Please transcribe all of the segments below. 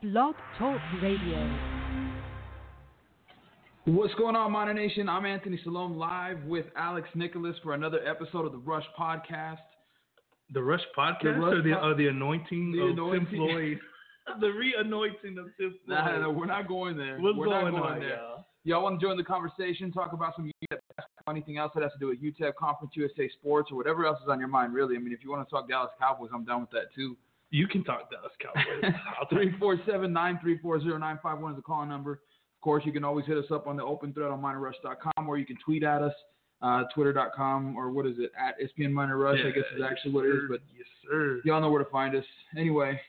Blog Talk Radio. What's going on, Miner Nation? I'm Anthony Salom live with Alex Nicolas for another episode of the Rush Podcast. The Rush Podcast The Rush or the po- or the anointing The of anointing. Tim Floyd? the re-anointing of Tim Floyd. Nah, no, we're not going there. What's we're going not going on, there. y'all? Y'all want to join the conversation? Talk about some UTEP anything else that has to do with UTEP, Conference USA Sports, or whatever else is on your mind, really. I mean, if you want to talk Dallas Cowboys, I'm down with that too. You can talk Dallas Cowboys. I'll talk- 347 934 0951 is the call number. Of course, you can always hit us up on the open thread on minerrush.com or you can tweet at us, uh, twitter.com, or what is it, at ESPN Miner Rush, I guess is actually yes, what it is. But yes, sir. y'all know where to find us. Anyway,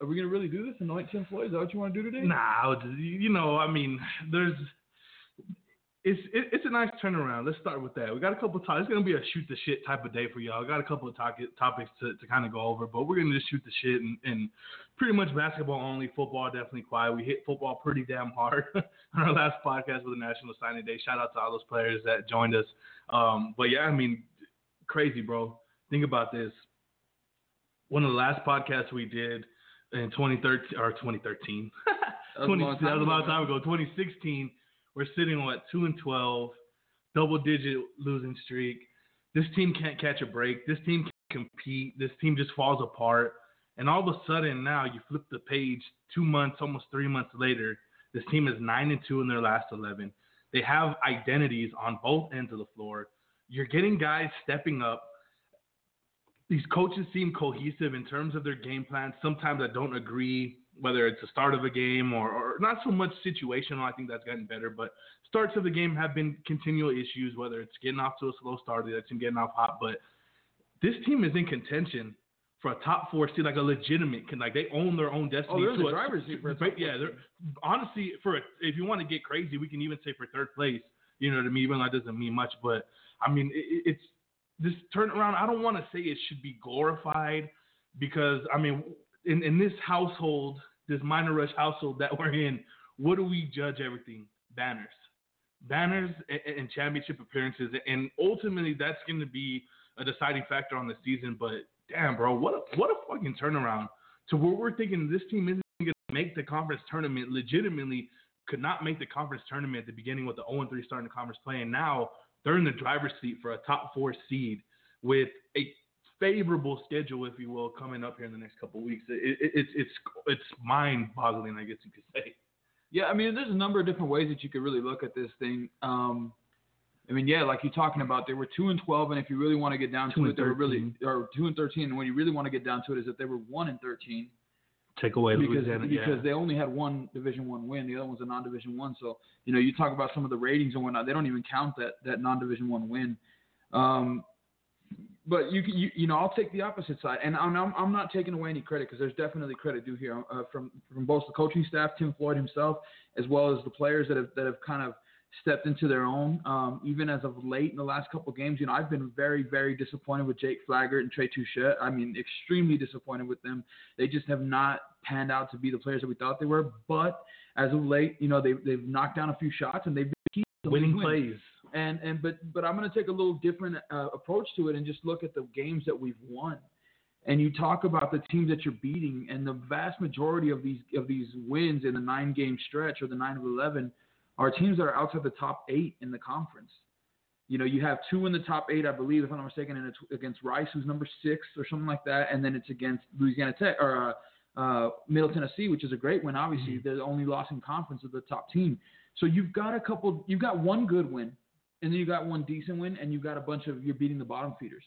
are we going to really do this? Anoint Tim Floyd? Is that what you want to do today? Nah, just- you know, I mean, there's. It's it, it's a nice turnaround. Let's start with that. We got a couple of topics. It's gonna be a shoot the shit type of day for y'all. I got a couple of topic, topics to, to kind of go over, but we're gonna just shoot the shit and, and pretty much basketball only. Football definitely quiet. We hit football pretty damn hard on our last podcast with the National Signing Day. Shout out to all those players that joined us. Um, but yeah, I mean, crazy, bro. Think about this. One of the last podcasts we did in 2013 or 2013. That was a 20, long that was a long time ago. 2016, we're sitting on what two and 12, double digit losing streak. This team can't catch a break. This team can't compete. This team just falls apart. And all of a sudden now you flip the page two months, almost three months later. This team is nine and two in their last 11. They have identities on both ends of the floor. You're getting guys stepping up. These coaches seem cohesive in terms of their game plans. Sometimes I don't agree whether it's the start of a game or, or not so much situational. I think that's gotten better, but starts of the game have been continual issues, whether it's getting off to a slow start, that's him getting off hot. But this team is in contention for a top four seed, like a legitimate, can like they own their own destiny. Oh, they're the a- driver's seat for a top yeah, honestly for a, if you want to get crazy, we can even say for third place. You know what I mean? Even though that doesn't mean much, but I mean it- it's this turnaround. I don't want to say it should be glorified because I mean in in this household, this Miner Rush household that we're in, what do we judge everything? Banners, banners and, and championship appearances, and ultimately that's going to be a deciding factor on the season. But damn, bro, what a what a fucking turnaround to where we're thinking this team isn't going to make the conference tournament. Legitimately, could not make the conference tournament at the beginning with the 0 3 starting the conference play, and now they're in the driver's seat for a top four seed with a favorable schedule, if you will, coming up here in the next couple of weeks. It, it, it's it's it's mind-boggling, I guess you could say. Yeah, I mean, there's a number of different ways that you could really look at this thing. Um, I mean, yeah, like you're talking about, they were two and twelve, and if you really want to get down to it, they were really or two and thirteen. And when you really want to get down to it, is that they were one and thirteen Take away because Louisiana, because yeah. they only had one Division One win. The other one's a non-Division One. So you know, you talk about some of the ratings and whatnot. They don't even count that that non-Division One win. Um, but you, can- you you know I'll take the opposite side, and I'm I'm, I'm not taking away any credit because there's definitely credit due here uh, from from both the coaching staff, Tim Floyd himself, as well as the players that have that have kind of stepped into their own. Um, even as of late in the last couple of games, you know I've been very very disappointed with Jake Flaggart and Trey Touchet. I mean extremely disappointed with them. They just have not panned out to be the players that we thought they were. But as of late, you know they they've knocked down a few shots and they've been key winning plays. And and but but I'm going to take a little different uh, approach to it and just look at the games that we've won. And you talk about the teams that you're beating, and the vast majority of these of these wins in the nine game stretch or the nine of eleven are teams that are outside the top eight in the conference. You know, you have two in the top eight, I believe, if I'm not mistaken, and it's against Rice, who's number six or something like that, and then it's against Louisiana Tech or uh, uh, Middle Tennessee, which is a great win. Obviously, they're the only loss in conference of the top team. So you've got a couple, you've got one good win, and then you got one decent win, and you got a bunch of you're beating the bottom feeders.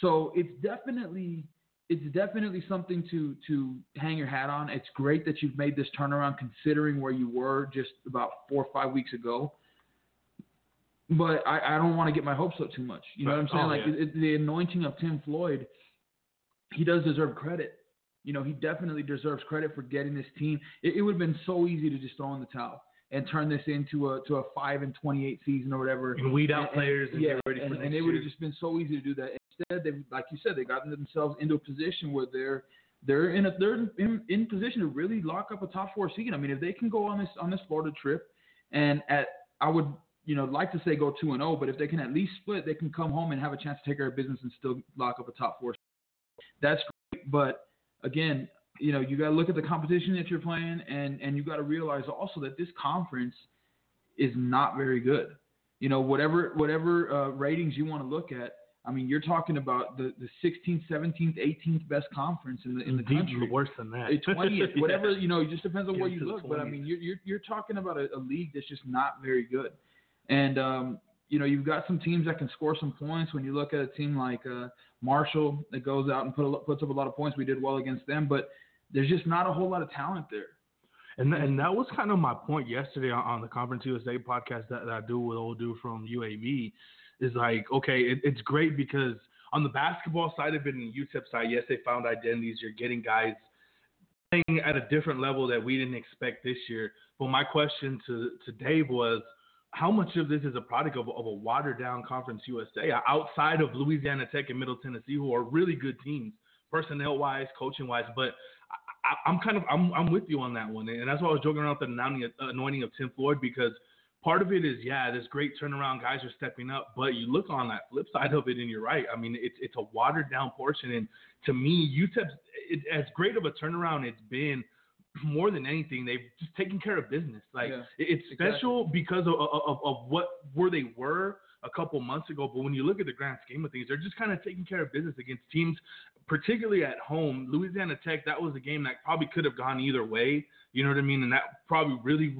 So it's definitely it's definitely something to to hang your hat on. It's great that you've made this turnaround considering where you were just about four or five weeks ago. But I, I don't want to get my hopes up too much. You know what I'm saying? Oh, like yeah. it, it- the anointing of Tim Floyd, he does deserve credit. You know, he definitely deserves credit for getting this team. It, it would have been so easy to just throw in the towel and turn this into a to a five and twenty eight season or whatever. And weed out And- players and yeah, get ready and, and it would have just been so easy to do that. Instead, they like you said, they got themselves into a position where they're they're in a they're in, in position to really lock up a top four seed. I mean, if they can go on this on this Florida trip, and at I would you know like to say go two and zero, but if they can at least split, they can come home and have a chance to take care of business and still lock up a top four. That's great, but again, you know, you got to look at the competition that you're playing, and and you got to realize also that this conference is not very good. You know, whatever whatever uh, ratings you want to look at, I mean, you're talking about the, the 16th, 17th, 18th best conference in the in the Deep country. worse than that. A 20th, Yeah. whatever you know, it just depends on Get where you look. But I mean, you're you're, you're talking about a, a league that's just not very good, and um, you know, you've got some teams that can score some points. When you look at a team like uh, Marshall that goes out and put a, puts up a lot of points, we did well against them, but there's just not a whole lot of talent there. And and that was kind of my point yesterday on, on the Conference USA podcast that, that I do with old dude from UAB. Is like, okay, it, it's great because on the basketball side of it and the UTEP side, yes, they found identities. You're getting guys playing at a different level that we didn't expect this year. But my question to, to Dave was, how much of this is a product of, of a watered down Conference USA outside of Louisiana Tech and Middle Tennessee, who are really good teams, personnel wise, coaching wise, but I, I'm kind of I'm I'm with you on that one, and that's why I was joking around with the anointing, uh, anointing of Tim Floyd because part of it is yeah, this great turnaround, guys are stepping up, but you look on that flip side of it, and you're right. I mean, it's it's a watered down portion, and to me, UTEP, it, as great of a turnaround it's been, more than anything, they've just taken care of business. Like Yeah, it- it's exactly. special because of, of of what where they were a couple months ago, but when you look at the grand scheme of things, they're just kind of taking care of business against teams particularly at home, Louisiana Tech, that was a game that probably could have gone either way. You know what I mean? And that probably really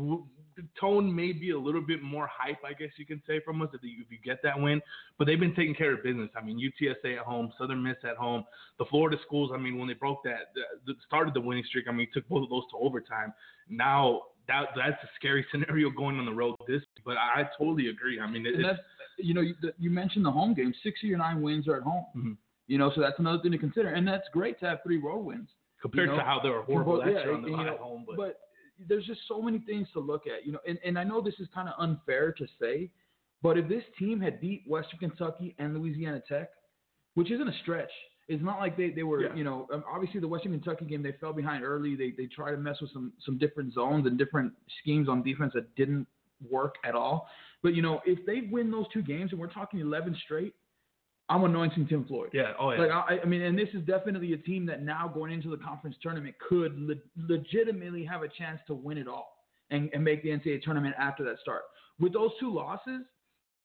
the tone may be a little bit more hype, I guess you can say, from us if you, if you get that win. But they've been taking care of business. I mean, UTSA at home, Southern Miss at home, the Florida schools. I mean, when they broke that, the, the started the winning streak. I mean, took both of those to overtime. Now that that's a scary scenario going on the road this. But I, I totally agree. I mean, it, that's you know you, the- you mentioned the home game. Six of your nine wins are at home. Mhm. You know, so that's another thing to consider, and that's great to have three road wins. compared you know, to how they were horrible last yeah, year on the you know, at home. But, but there's just so many things to look at, you know, and, and I know this is kind of unfair to say, but if this team had beat Western Kentucky and Louisiana Tech, which isn't a stretch, it's not like they, they were, Yeah. you know, um, obviously the Western Kentucky game they fell behind early. They they tried to mess with some some different zones and different schemes on defense that didn't work at all. But you know, if they win those two games and we're talking 11 straight, I'm anointing Tim Floyd. yeah, oh yeah. Like I, I mean, and this is definitely a team that now going into the conference tournament could le- legitimately have a chance to win it all and, and make the NCAA tournament after that start. With those two losses,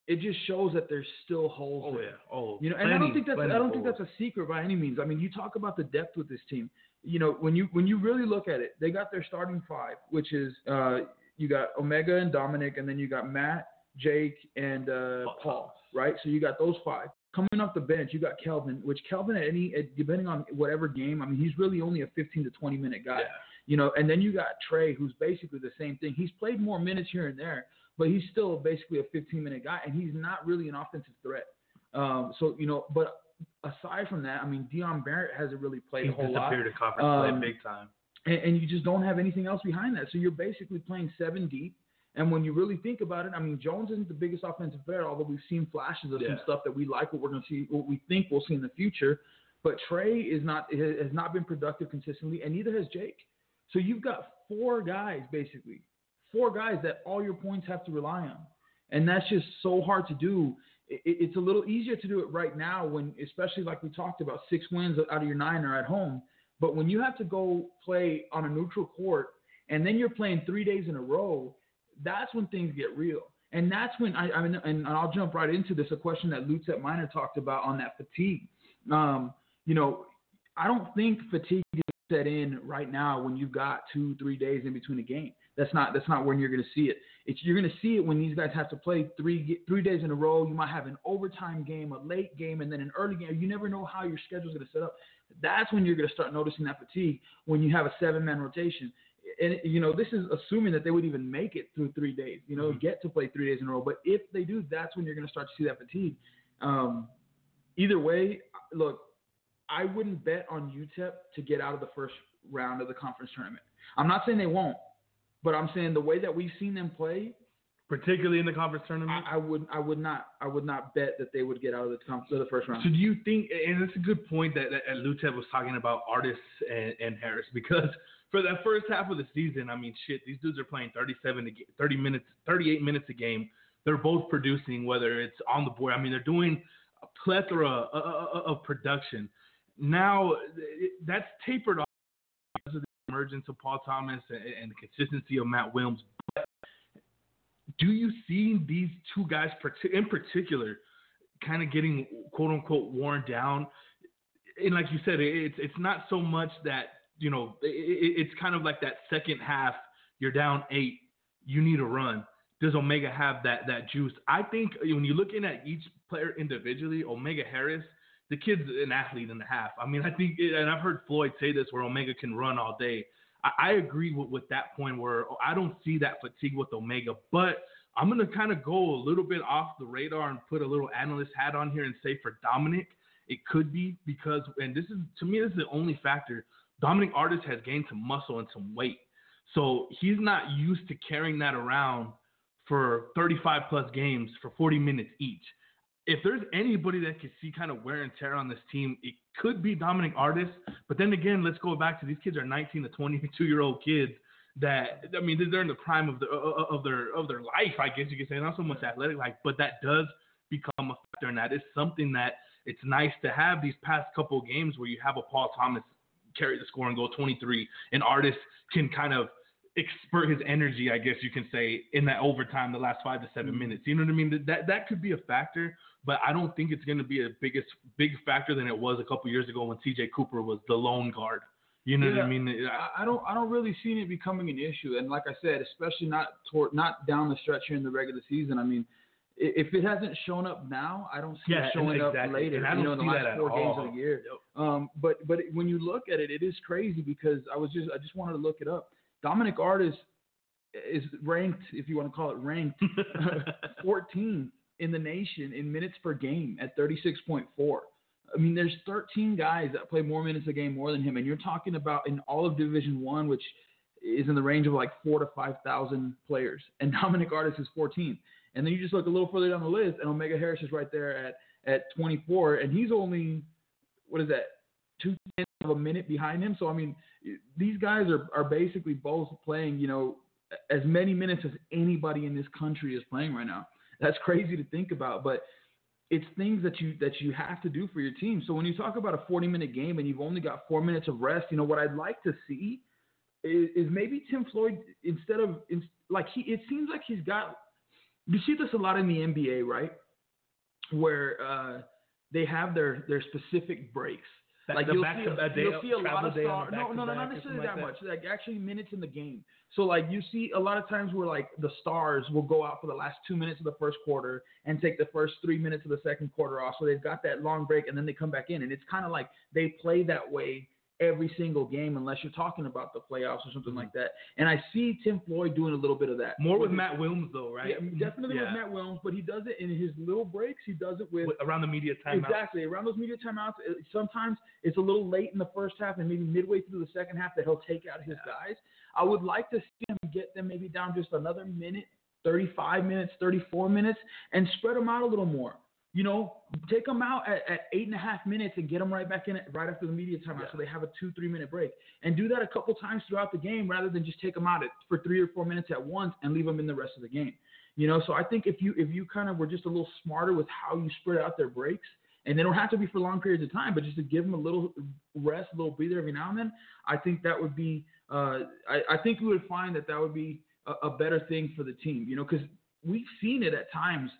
it just shows that there's still holes. oh yeah. Oh, You know, and I don't think that's I don't think that's a secret by any means. I mean, you talk about the depth with this team. You know, when you when you really look at it, they got their starting five, which is uh, you got Omega and Dominic, and then you got Matt, Jake, and uh, Paul right? So you got those five. Coming off the bench, you got Kelvin, which Kelvin at any at, depending on whatever game, I mean, he's really only a 15 to 20 minute guy. Yeah. You know, and then you got Trey, who's basically the same thing. He's played more minutes here and there, but he's still basically a 15 minute guy, and he's not really an offensive threat. Um, so you know, but aside from that, I mean, Dion Barrett hasn't really played He a whole lot, disappeared conference Um, play big time. and, and you just don't have anything else behind that. So you're basically playing seven deep. And when you really think about it, I mean, Jones isn't the biggest offensive threat, although we've seen flashes of some stuff that we like, what we're going to see, what we think we'll see in the future. But Trey is not has not been productive consistently, and neither has Jake. So you've got four guys basically, four guys that all your points have to rely on, and that's just so hard to do. It- it's a little easier to do it right now when, especially like we talked about, six wins out of your nine are at home. But when you have to go play on a neutral court and then you're playing three days in a row, that's when things get real. And that's when I, I mean, and I'll jump right into this. A question that Lutz Minor talked about on that fatigue. Um, you know, I don't think fatigue is set in right now when you've got two, three days in between a game. That's not that's not when you're going to see it. It's you're going to see it when these guys have to play three three days in a row. You might have an overtime game, a late game, and then an early game. You never know how your schedule's going to set up. That's when you're going to start noticing that fatigue when you have a seven man rotation. And you know this is assuming that they would even make it through three days. You know, Mhm. get to play three days in a row. But if they do, that's when you're going to start to see that fatigue. Um, either way, look, I wouldn't bet on UTEP to get out of the first round of the conference tournament. I'm not saying they won't, but I'm saying the way that we've seen them play, particularly in the conference tournament. I, I would I would not I would not bet that they would get out of the conf- the first round. So do you think, and it's a good point that, that Lutev was talking about Artis and, and Harris, because for that first half of the season, I mean, shit, these dudes are playing 37 to 30 minutes, 38 minutes a game. They're both producing, whether it's on the board. I mean, they're doing a plethora of, of production. Now that's tapered off because of the emergence of Paul Thomas and, and the consistency of Matt Willms. But do you see these two guys in particular kind of getting quote unquote worn down? And like you said, it's it's not so much that you know it, it's kind of like that second half. You're down eight, you need a run. Does Omega have that that juice? I think uh, when you're looking at each player individually, Omega Harris, the kid's an athlete and a half. I mean, I think, and I've heard Floyd say this, where Omega can run all day. I, I agree with, with that point where I don't see that fatigue with Omega, but I'm going to kind of go a little bit off the radar and put a little analyst hat on here and say for Dominic, it could be because, and this is, to me, this is the only factor. Dominic Artis has gained some muscle and some weight. So he's not used to carrying that around for 35 plus games for 40 minutes each. If there's anybody that could see kind of wear and tear on this team, it could be Dominic Artis. But then again, let's go back to these kids are 19 to 22 year old kids that I mean they're in the prime of the of their of their life, I guess you could say. Not so much athletic life, but that does become a factor, and that is something that it's nice to have these past couple of games where you have a Paul Thomas carry the score and go 23, and Artis can kind of expert his energy, I guess you can say, in that overtime, the last five to 7 mm-hmm. minutes. You know what I mean? That that could be a factor, but I don't think it's going to be a biggest big factor than it was a couple years ago when C.J. Cooper was the lone guard. You know yeah, what I mean? I, I don't I don't really see it becoming an issue, and like I said, especially not toward not down the stretch here in the regular season. I mean, if it hasn't shown up now, I don't see yeah, it showing exactly. up later. And I don't you know, in the last four all. games of the year. Um, but but when you look at it, it is crazy because I was just I just wanted to look it up. Dominic Artis is ranked, if you want to call it ranked, 14 in the nation in minutes per game at 36.4. I mean, there's 13 guys that play more minutes a game more than him, and you're talking about in all of Division One, which is in the range of like four to five thousand players, and Dominic Artis is 14. And then you just look a little further down the list, and Omega Harris is right there at at 24, and he's only what is that two tenths of a minute behind him. So I mean, these guys are are basically both playing, you know, as many minutes as anybody in this country is playing right now. That's crazy to think about, but it's things that you that you have to do for your team. So when you talk about a 40 minute game and you've only got four minutes of rest, you know what I'd like to see is, is maybe Tim Floyd instead of in, like he it seems like he's got you see this a lot in the NBA, right? Where uh, they have their their specific breaks like you'll see, a, you'll see a lot of stars. No, no, no, not necessarily that, that much. Like actually minutes in the game. So like you see a lot of times where like the stars will go out for the last two minutes of the first quarter and take the first three minutes of the second quarter off. So they've got that long break and then they come back in and it's kind of like they play that way every single game unless you're talking about the playoffs or something mm-hmm. like that. And I see Tim Floyd doing a little bit of that. More with, with Matt Willms though, right? Yeah, definitely yeah. with Matt Willms, but he does it in his little breaks. He does it with, around the media timeouts. Exactly around those media timeouts. Sometimes it's a little late in the first half and maybe midway through the second half that he'll take out his yeah. guys. I would like to see him get them maybe down just another minute, 35 minutes, 34 minutes, and spread them out a little more. You know, take them out at, at eight and a half minutes and get them right back in it right after the media timeout, yeah. so they have a two three minute break, and do that a couple times throughout the game rather than just take them out at, for three or four minutes at once and leave them in the rest of the game. You know, so I think if you if you kind of were just a little smarter with how you spread out their breaks, and they don't have to be for long periods of time, but just to give them a little rest, a little breather every now and then, I think that would be. Uh, I, I think we would find that that would be a, a better thing for the team. You know, because we've seen it at times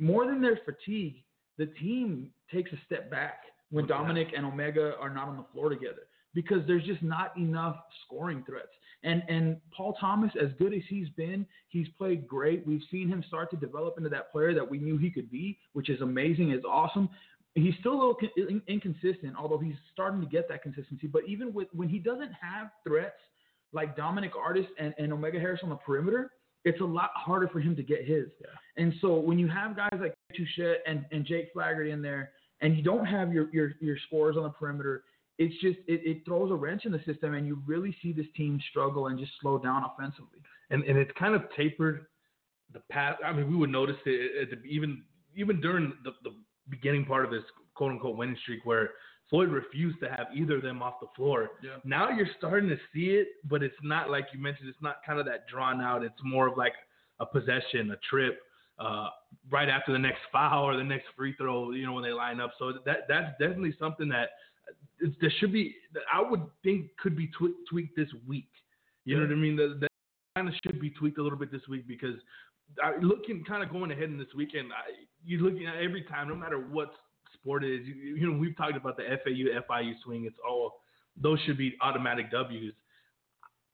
more than their fatigue, the team takes a step back when Dominic and Omega are not on the floor together because there's just not enough scoring threats. And and Paul Thomas, as good as he's been, he's played great. We've seen him start to develop into that player that we knew he could be, which is amazing, is awesome. He's still a little inconsistent, although he's starting to get that consistency. But even with when he doesn't have threats like Dominic Artis and, and Omega Harris on the perimeter, it's a lot harder for him to get his. Yeah. And so when you have guys like Touchet and, and Jake Flaherty in there, and you don't have your your your scores on the perimeter, it's just it, it throws a wrench in the system, and you really see this team struggle and just slow down offensively. And and it's kind of tapered the past. I mean, we would notice it the, even even during the, the beginning part of this quote unquote winning streak where Floyd refused to have either of them off the floor. Yeah. Now you're starting to see it, but it's not like you mentioned. It's not kind of that drawn out. It's more of like a possession, a trip, uh, right after the next foul or the next free throw. You know when they line up. So that that's definitely something that it's, there should be. I would think could be twe- tweaked this week. You know what I mean? That, that kind of should be tweaked a little bit this week because I, looking kind of going ahead in this weekend, I, you're looking at every time, no matter what sport is. You, you know, we've talked about the FAU FIU swing. It's all those should be automatic W's.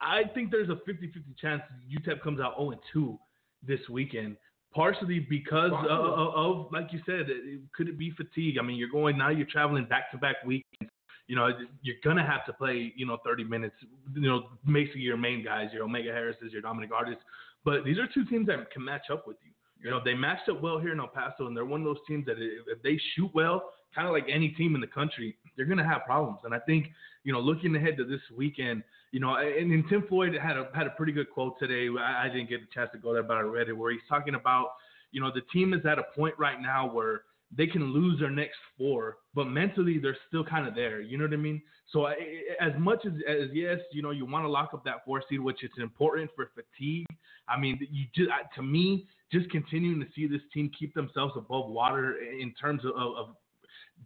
I think there's a 50-50 chance UTEP comes out 0 2 this weekend. Partially because of, of, of, like you said, it, could it be fatigue? I mean, you're going now. You're traveling back to back weekends. You know, you're gonna have to play. You know, 30 minutes. You know, basically your main guys, your Omega Harris's, your Dominic Artis. But these are two teams that can match up with you. You know, they matched up well here in El Paso, and they're one of those teams that if, they shoot well, kind of like any team in the country, they're gonna have problems. And I think, you know, looking ahead to this weekend, you know, and, and Tim Floyd had a had a pretty good quote today. I, I didn't get a chance to go there, but I read it where he's talking about, you know, the team is at a point right now where they can lose their next four, but mentally they're still kind of there. You know what I mean? So I, as much as, as yes, you know, you want to lock up that four seed, which is important for fatigue. I mean, you just to me, just continuing to see this team keep themselves above water in terms of, of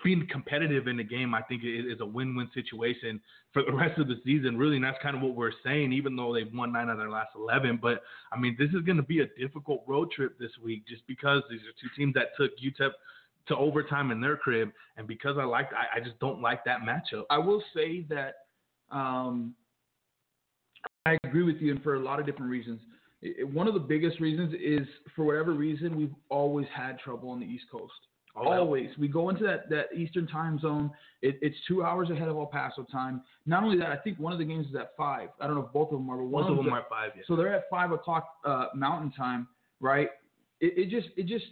being competitive in the game, I think is a win-win situation for the rest of the season. Really, and that's kind of what we're saying. Even though they've won nine out of their last eleven, but I mean, this is going to be a difficult road trip this week, just because these are two teams that took UTEP to overtime in their crib, and because I like, I, I just don't like that matchup. I will say that um, I agree with you, and for a lot of different reasons. I- I- one of the biggest reasons is for whatever reason we've always had trouble on the East Coast. Oh, always, we go into that that Eastern time zone. It, it's two hours ahead of El Paso time. Not only that, I think one of the games is at five. I don't know if both of them are, but one Most of them at- are five. Yeah. so they're at five o'clock uh, Mountain Time, right? It, it just it just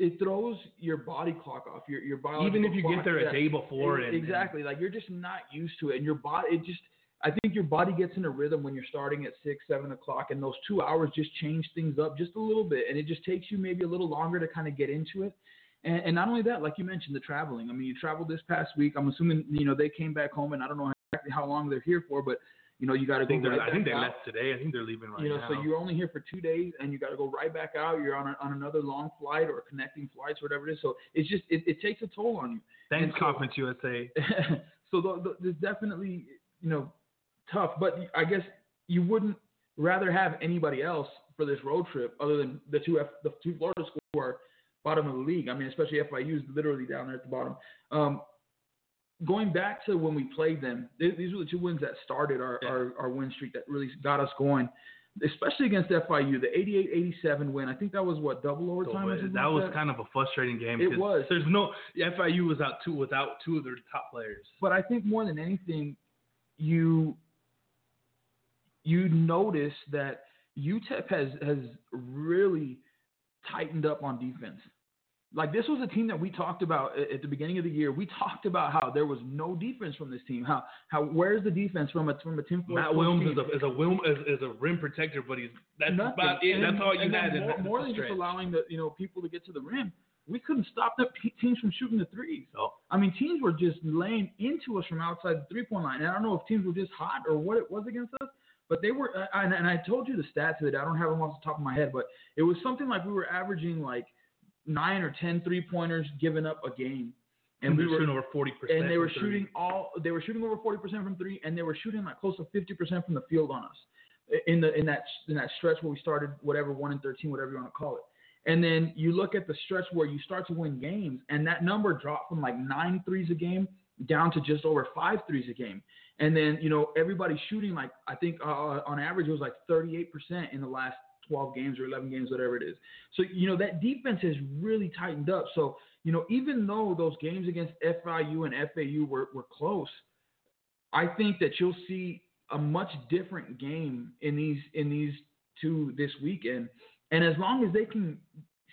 it throws your body clock off. Your your biological Even if you clock, get there yeah. a day before, E- and, exactly, like you're just not used to it, and your body it just. I think your body gets in a rhythm when you're starting at six, seven o'clock, and those two hours just change things up just a little bit, and it just takes you maybe a little longer to kind of get into it. And, and not only that, like you mentioned, the traveling. I mean, you traveled this past week. I'm assuming you know they came back home, and I don't know exactly how long they're here for, but you know you got to I go right I think they left today. I think they're leaving right you know, now. so you're only here for two days, and you got to go right back out. You're on a, on another long flight or connecting flights, whatever it is. So it's just it, it takes a toll on you. Thanks, and so- Conference USA. so the, the, there's definitely you know tough, but I guess you wouldn't rather have anybody else for this road trip other than the two F, the two Florida schools who are bottom of the league. I mean, especially FIU is literally down there at the bottom. Um, going back to when we played them, th- these were the two wins that started our, Yeah. our, our win streak that really got us going. Especially against FIU, the 88-87 win. I think that was what double overtime. something that was kind of a frustrating game. It was. There's no FIU was out two without two of their top players. but I think more than anything, you you notice that UTEP has has really tightened up on defense. Like this was a team that we talked about at the beginning of the year. We talked about how there was no defense from this team. How how where's the defense from a from a Floyd Matt Willms team? is a is a, Wilm, is, is a rim protector, but he's that's Nothing. about it. And That's all you had. More, more than just allowing the you know people to get to the rim, we couldn't stop the teams from shooting the threes. So, I mean, teams were just laying into us from outside the three point line. And I don't know if teams were just hot or what it was against us, but they were. And, and I told you the stats of it. I don't have them off the top of my head, but it was something like we were averaging like nine or ten three pointers given up a game. and And we were shooting over forty percent. and they were shooting all they were shooting over 40% from three and they were shooting like close to 50% from the field on us in the in that in that stretch where we started whatever 1 and 13 whatever you want to call it and then you look at the stretch where you start to win games and that number dropped from like nine threes a game down to just over five threes a game and then you know everybody's shooting like i think uh, on average it was like 38% in the last 12 games or 11 games, whatever it is. So, you know, that defense has really tightened up. So, you know, even though those games against FIU and FAU were, were close, I think that you'll see a much different game in these in these two this weekend. And as long as they can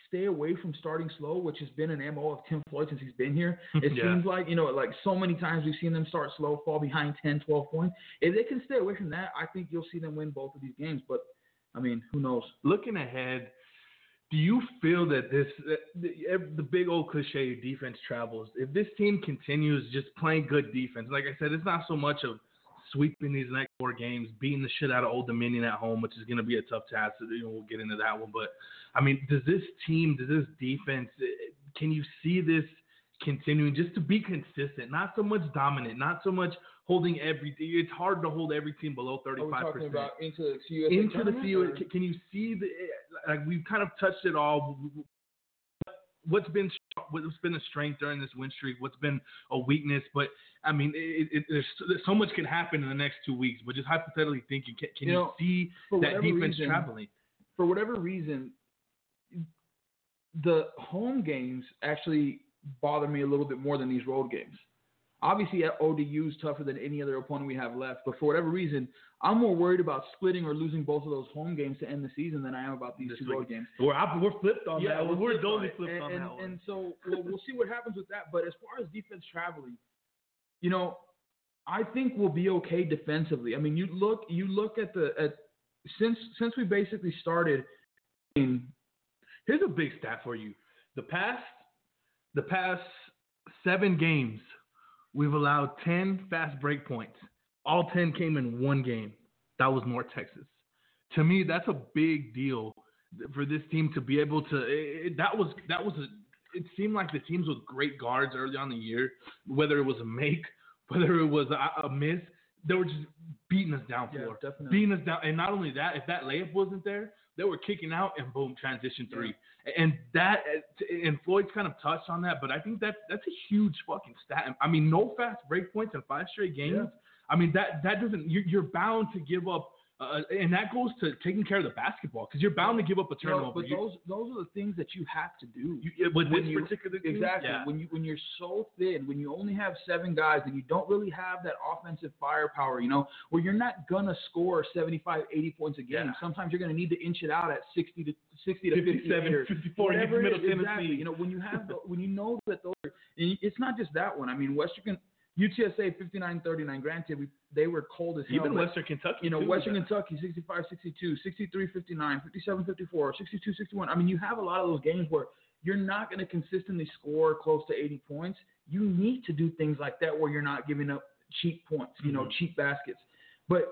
stay away from starting slow, which has been an MO of Tim Floyd since he's been here, it Yeah. seems like, you know, like so many times we've seen them start slow, fall behind 10, 12 points. If they can stay away from that, I think you'll see them win both of these games. But I mean, who knows? Looking ahead, do you feel that this the, the big old cliche defense travels? If this team continues just playing good defense, like I said, it's not so much of sweeping these next four games, beating the shit out of Old Dominion at home, which is going to be a tough task. You know, we'll get into that one. But I mean, does this team, does this defense, eh, can you see this continuing just to be consistent, not so much dominant, not so much holding every. It's hard to hold every team below 35 talking percent about into the USA into the or- Can, can you see the like we've kind of touched it all. What's been what's been a strength during this win streak? What's been a weakness? But I mean, it, it, there's, there's so much can happen in the next two weeks. But just hypothetically thinking, can, can You you, know, see that defense reason- traveling? for whatever reason, the home games actually bother me a little bit more than these road games. Obviously, at ODU is tougher than any other opponent we have left, but for whatever reason, I'm more worried about splitting or losing both of those home games to end the season than I am about these This two road games. We're we're flipped on that. We're, on totally flipped and, on and, that one. And so we'll, we'll see what happens with that. But as far as defense traveling, you know, I think we'll be okay defensively. I mean, you look you look at the at since since we basically started. In, Here's a big stat for you. The past the past seven games, we've allowed ten fast break points. All ten came in one game. That was North Texas. To me, that's a big deal for this team to be able to. It, that was that was a. It seemed like the teams with great guards early on in the year, whether it was a make, whether it was a, a miss, they were just beating us down yeah, floor definitely. beating us down. And not only that, if that layup wasn't there, they were kicking out and boom, transition three. And that, and Floyd's kind of touched on that, but I think that that's a huge fucking stat. I mean, no fast break points in five straight games. Yeah. I mean, that that doesn't. You're, you're bound to give up, uh, and that goes to taking care of the basketball because you're bound to give up a turnover. but You- those those are the things that you have to do. you- when this you- particular team, Exactly. yeah. When you when you're so thin, when you only have seven guys and you don't really have that offensive firepower, you know, where you're not gonna score 75, 80 points a game. Yeah. Sometimes you're gonna need to inch it out at 60 to 60 to 57, 58 or 54 against whatever Middle. Tennessee. Exactly. You know, when you have the, when you know that those are, and it's not just that one. I mean, Western UTSA 59-39. Granted, we, they were cold as hell. Even Western Kentucky, you know, too, Western. Kentucky 65 62, 63 59, 57 54, 62 61. I mean, you have a lot of those games where you're not going to consistently score close to 80 points. You need to do things like that where you're not giving up cheap points, you know, Mhm. cheap baskets. But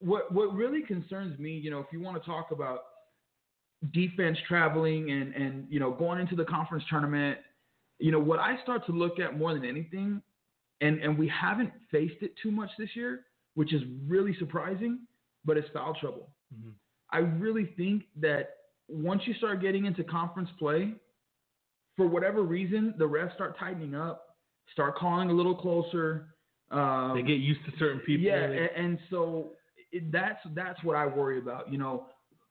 what what really concerns me, you know, if you want to talk about defense traveling and and you know going into the conference tournament, you know, what I start to look at more than anything and and we haven't faced it too much this year, which is really surprising, but it's foul trouble. Mhm. I really think that once you start getting into conference play, for whatever reason, the refs start tightening up, start calling a little closer. Um, They get used to certain people. yeah, and, and so it, that's that's what I worry about. You know,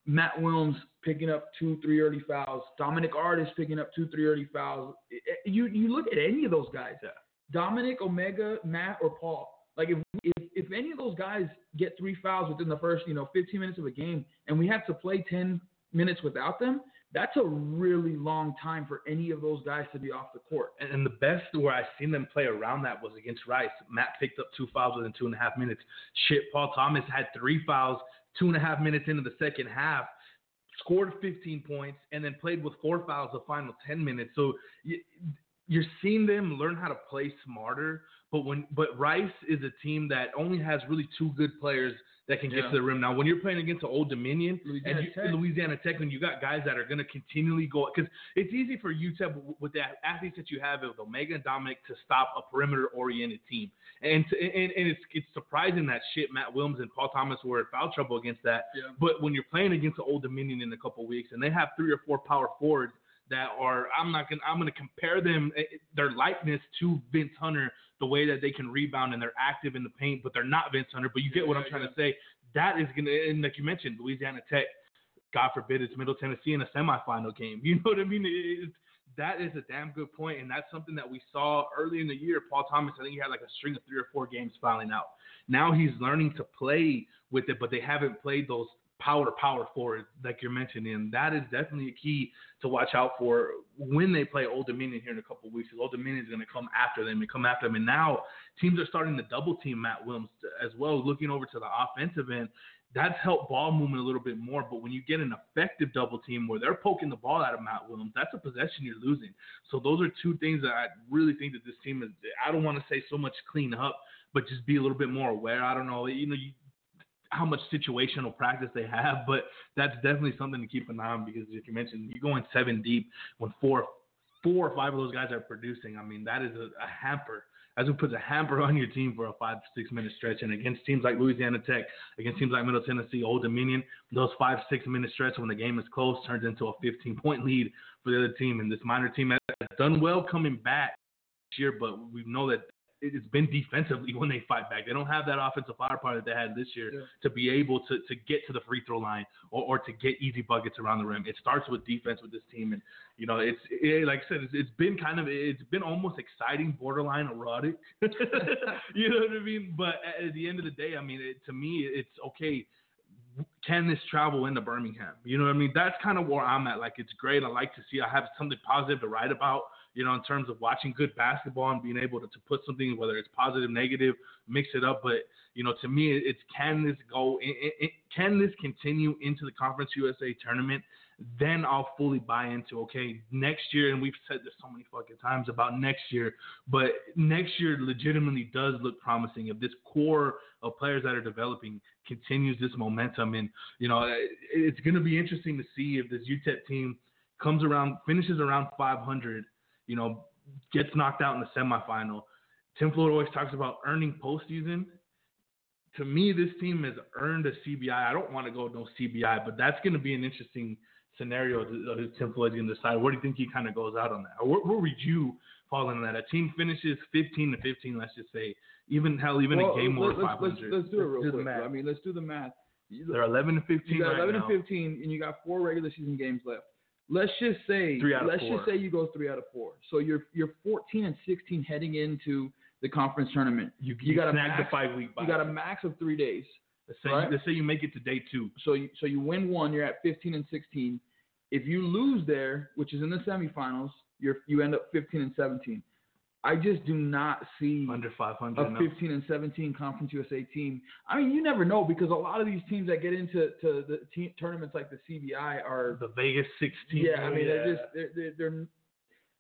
Matt Willms picking up two, three early fouls. Dominic Artis picking up two, three early fouls. It- it- you you look at any of those guys. Yeah. Dominic, Omega, Matt, or Paul. Like if, if if any of those guys get three fouls within the first you know 15 minutes of a game, and we have to play 10 minutes without them, that's a really long time for any of those guys to be off the court. And, and the best where I've seen them play around that was against Rice. Matt picked up two fouls within two and a half minutes. Shit, Paul Thomas had three fouls two and a half minutes into the second half, scored 15 points, and then played with four fouls the final 10 minutes. So you're seeing them learn how to play smarter. But when but Rice is a team that only has really two good players that can get to the rim. Now, when you're playing against an Old Dominion Louisiana and you, Tech. Louisiana Tech, when you got guys that are going to continually go because it's easy for UTEP with the athletes that you have with Omega and Dominic to stop a perimeter-oriented team, and to, and, and it's it's surprising that shit Matt Willms and Paul Thomas were in foul trouble against that. Yeah. But when you're playing against the Old Dominion in a couple weeks, and they have three or four power forwards that are I'm not gonna I'm gonna compare them eh, their likeness to Vince Hunter the way that they can rebound and they're active in the paint, but they're not Vince Hunter. But you get what I'm Yeah, trying yeah. to say. That is gonna and like you mentioned, Louisiana Tech. God forbid it's Middle Tennessee in a semifinal game. You know what I mean? It- that is a damn good point, and that's something that we saw early in the year. Paul Thomas, I think he had like a string of three or four games fouling out. Now he's learning to play with it, but they haven't played those power power forward like you're mentioning. That is definitely a key to watch out for when they play Old Dominion here in a couple weeks. Old Dominion is going to come after them and come after them. And now teams are starting to double team Matt Willms as well, looking over to the offensive end. That's helped ball movement a little bit more. But when you get an effective double team where they're poking the ball out of Matt Willms, that's a possession you're losing. So those are two things that I really think that this team is. I don't want to say so much clean up, but just be a little bit more aware. I don't know. You know, you, how much situational practice they have, but that's definitely something to keep an eye on because, like you mentioned, you're going seven deep when four four or five of those guys are producing. I mean, that is a, a hamper. As who puts a hamper on your team for a five six minute stretch, and against teams like Louisiana Tech, against teams like Middle Tennessee, Old Dominion, those five six minute stretch when the game is close turns into a 15 point lead for the other team. And this minor team has done well coming back this year, but we know that it's been defensively when they fight back. They don't have that offensive firepower that they had this year Yeah. to be able to, to get to the free throw line or, or to get easy buckets around the rim. It starts with defense with this team, and you know it's it, like I said, it's, it's been kind of it's been almost exciting, borderline erotic. you know what I mean? But at the end of the day, I mean, it, to me, it's okay. Can this travel into Birmingham? You know what I mean? That's kind of where I'm at. Like, it's great. I like to see. I have something positive to write about you know, in terms of watching good basketball and being able to, to put something, whether it's positive, negative, mix it up. But, you know, to me, it's can this go, in, in, can this continue into the Conference USA tournament? Then I'll fully buy into, okay, next year, and we've said this so many fucking times about next year, but next year legitimately does look promising if this core of players that are developing continues this momentum. And, you know, it's going to be interesting to see if this UTEP team comes around, finishes around 500 you know, gets knocked out in the semifinal. Tim Floyd always talks about earning postseason. To me, this team has earned a CBI. I don't want to go no CBI, but that's going to be an interesting scenario that Tim Floyd's going to decide. Where do you think he kind of goes out on that? Or where, where would you fall in that? A team finishes 15 to 15, let's just say, even hell, even well, a game over let's, 500. let's, let's do it real the quick. math. I mean, let's do the math. They're 11 to 15 You got 11 now. and 15, and you got four regular season games left. Let's just say Three out of let's four. just say you go three out of four. So you're you're 14 and 16 heading into the conference tournament. You, you got a max- the five week. You got a max of three days. Let's say, right? let's say you make it to day two. So you, so you win one, you're at 15 and 16. If you lose there, which is in the semifinals, you're you end up 15 and 17. I just do not see Under 500. a no. 15 and 17 Conference USA team. I mean, you never know because a lot of these teams that get into to the team, tournaments like the CBI are the Vegas 16. yeah. I mean, yeah. they're just they're, they're, they're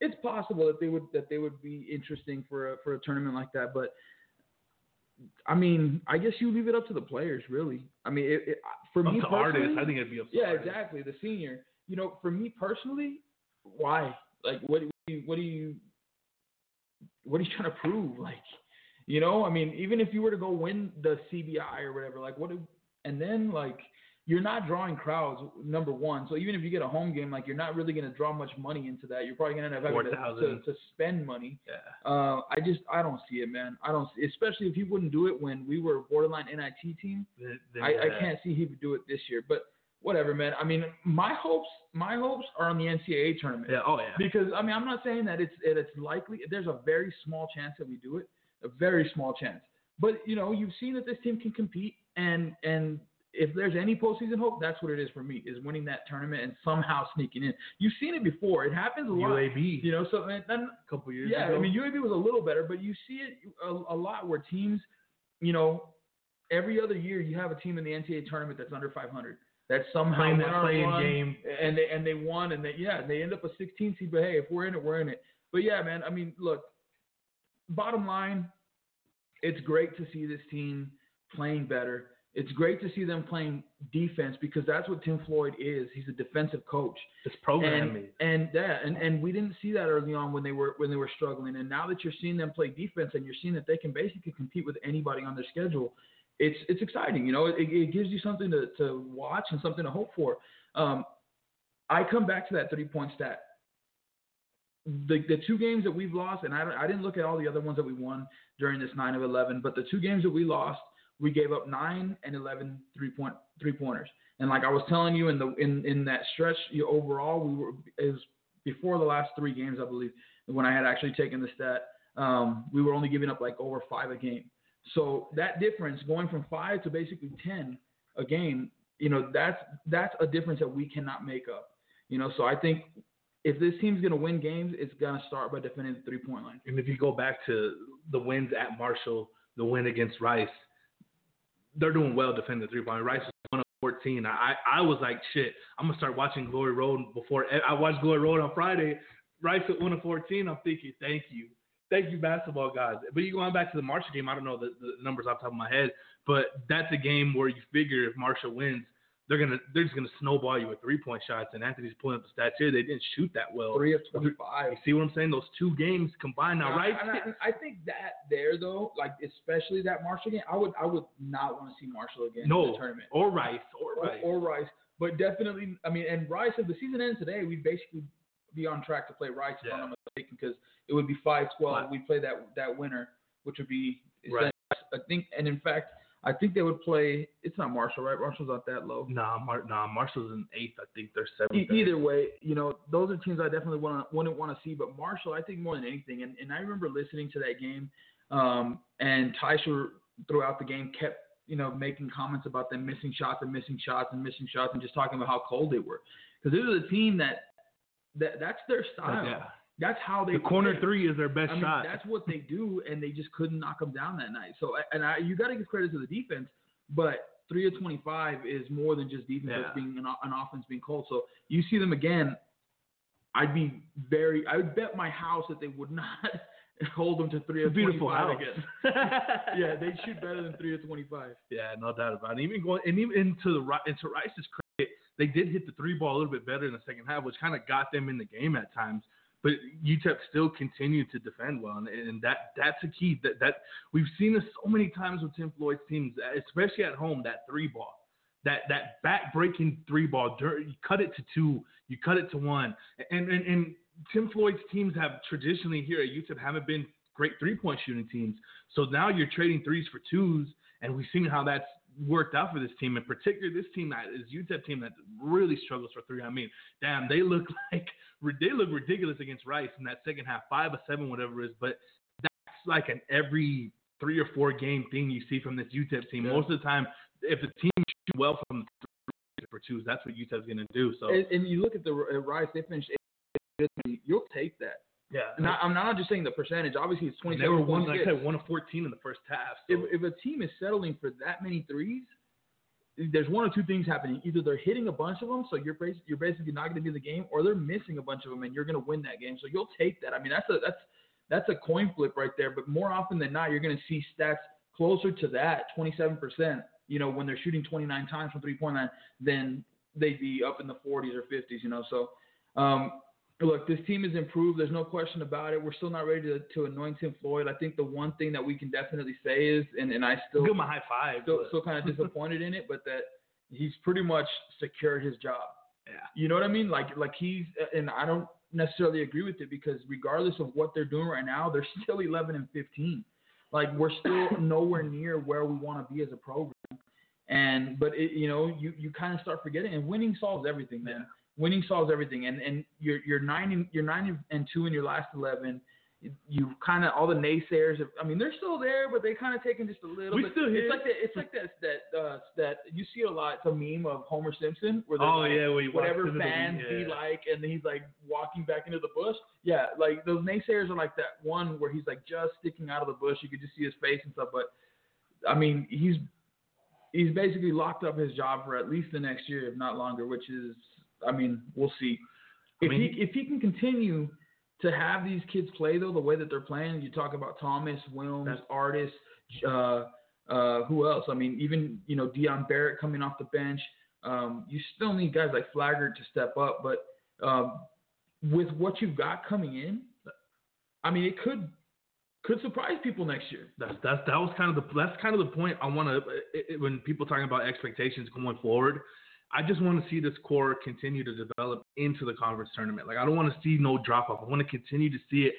it's possible that they would that they would be interesting for a, for a tournament like that, but I mean, I guess you leave it up to the players, really. I mean, it, it, for up me to personally, Artis. I think it'd be up to yeah, Artis. exactly. The senior, you know, for me personally, why? Like, what what do you, what are you trying to prove? Like, you know, I mean, even if you were to go win the CBI or whatever, like, what? Do, and then like, you're not drawing crowds. Number one, so even if you get a home game, like, you're not really going to draw much money into that. You're probably going to end up having to, to, to spend money. Yeah. Uh, I just, I don't see it, man. I don't, see, especially if he wouldn't do it when we were a borderline NIT team. Then- then, I, I can't see he would do it this year, but whatever, man. I mean, my hopes, my hopes are on the NCAA tournament Yeah. Oh yeah. because I mean, I'm not saying that it's it's likely. There's a very small chance that we do it, a very small chance. But you know, you've seen that this team can compete, and and if there's any postseason hope, that's what it is for me: is winning that tournament and somehow sneaking in. You've seen it before; it happens a lot. UAB. You know, so and then a couple years yeah, ago. I mean UAB was a little better, but you see it a, a lot where teams, you know, every other year you have a team in the NCAA tournament that's under 500 that somehow went that playing run, game. and they and they won and they yeah they end up a 16 seed, but hey, if we're in it, we're in it. But yeah, man, I mean, look, bottom line, it's great to see this team playing better. It's great to see them playing defense because that's what Tim Floyd is. He's a defensive coach It's program and and yeah, and and we didn't see that early on when they were when they were struggling. And now that you're seeing them play defense and you're seeing that they can basically compete with anybody on their schedule, it's it's exciting. You know, it, it gives you something to to watch and something to hope for. Um, I come back to that three point stat. The the two games that we've lost, and I I didn't look at all the other ones that we won during this nine of eleven, but the two games that we lost, we gave up nine and 11 three point three pointers. And like I was telling you in the in in that stretch, you, overall we were is before the last three games, I believe, when I had actually taken the stat, um, we were only giving up like over five a game. So that difference, going from five to basically ten a game, you know, that's that's a difference that we cannot make up. You know, so I think if this team's gonna win games, it's gonna start by defending the three point line. And if you go back to the wins at Marshall, the win against Rice, they're doing well defending the three point. Line. Rice is one of 14. I I was like, shit, I'm gonna start watching Glory Road before I watched Glory Road on Friday. Rice at one of 14. I'm thinking, thank you, thank you, basketball guys. But you going back to the Marshall game, I don't know the, the numbers off the top of my head, but that's a game where you figure if Marshall wins, they're gonna they're just gonna snowball you with three point shots. And Anthony's pulling up the stats here. They didn't shoot that well. Three of twenty-five. You see what I'm saying? Those two games combined now, And I- right? I, and I think that there though, like especially that Marshall game, I would I would not want to see Marshall again in no, the tournament. or Rice, or Or, Rice. or Rice, but definitely. I mean, and Rice. If the season ends today, we'd basically be on track to play Rice. If I'm not mistaken, because it would be five twelve. Right. We play that that winner, which would be. Right. I think, and in fact, I think they would play. It's not Marshall, right? Marshall's not that low. Nah, Mar- nah, Marshall's in eighth. I think they're E- seventh. either way, you know, those are teams I definitely want wouldn't want to see. But Marshall, I think more than anything, and, and I remember listening to that game, um, and Tysher throughout the game kept you know making comments about them missing shots and missing shots and missing shots and just talking about how cold they were because this is a team that that that's their style. yeah. That's how they The corner play. three is their best I mean, shot. that's what they do, and they just couldn't knock them down that night. So, and I, you got to give credit to the defense, but three of twenty-five is more than just defense Yeah. being an, an offense being cold. So you see them again, I'd be very, I would bet my house that they would not hold them to three of Beautiful house. again. yeah, they shoot better than three of twenty-five. Yeah, no doubt about it. Even going and even into the into Rice's credit, they did hit the three ball a little bit better in the second half, which kind of got them in the game at times. But UTEP still continued to defend well, and, and that that's a key. That that we've seen this so many times with Tim Floyd's teams, especially at home. That three ball, that that back breaking three ball, you cut it to two, you cut it to one, and and, and Tim Floyd's teams have traditionally here at UTEP haven't been great three point shooting teams. So now you're trading threes for twos, and we've seen how that's worked out for this team, in particular this team that is UTEP team that really struggles for three. I mean, damn, they look like they look ridiculous against Rice in that second half, five or seven, whatever it is. But that's like an every three or four game thing you see from this UTEP team. Yeah. Most of the time, if the team shoots well from three for twos, that's what UTEP's going to do. So And, and you look at the uh, Rice, they finished. eight- You'll take that. Yeah, And I, I'm not just saying the percentage. Obviously, it's And they were one, like I said, one of fourteen in the first half. So. if, if a team is settling for that many threes, there's one or two things happening. Either they're hitting a bunch of them, so you're basically, you're basically not going to be in the game, or they're missing a bunch of them, and you're going to win that game. So you'll take that. I mean, that's a that's that's a coin flip right there. But more often than not, you're going to see stats closer to that, 27%. You know, when they're shooting 29 times from three point line, then they'd be up in the 40s or 50s. You know, so. Um, Look, this team has improved. There's no question about it. We're still not ready to, to anoint Tim Floyd. I think the one thing that we can definitely say is, and, and I still Give him a high five. still, still kind of disappointed in it, but that he's pretty much secured his job. Yeah. You know what I mean? Like like he's and I don't necessarily agree with it because regardless of what they're doing right now, they're still 11 and 15. Like we're still nowhere near where we want to be as a program. And but it, you know you you kind of start forgetting and winning solves everything, man. Winning solves everything. And and you're you're nine and you're nine and two in your last 11 you kind of all the naysayers. Have, I mean, they're still there, but they kind of taken just a little We bit. still it's like that. It's like that that uh, that you see a lot. It's a meme of Homer Simpson where Oh like, yeah, well, whatever the- fans yeah. be like, and he's like walking back into the bush. Yeah, like those naysayers are like that one where he's like just sticking out of the bush. You could just see his face and stuff. But I mean, he's he's basically locked up his job for at least the next year, if not longer. Which is, I mean, we'll see. If mean, he if he can continue to have these kids play though the way that they're playing, you talk about Thomas, Willms, That's- Artis, uh, uh, who else? I mean, even you know Dion Barrett coming off the bench. Um, you still need guys like Flaggart to step up, but um, with what you've got coming in, I mean, it could could surprise people next year. That's that's that was kind of the that's kind of the point I want to when people talking about expectations going forward. I just want to see this core continue to develop into the conference tournament. Like I don't want to see no drop off. I want to continue to see it.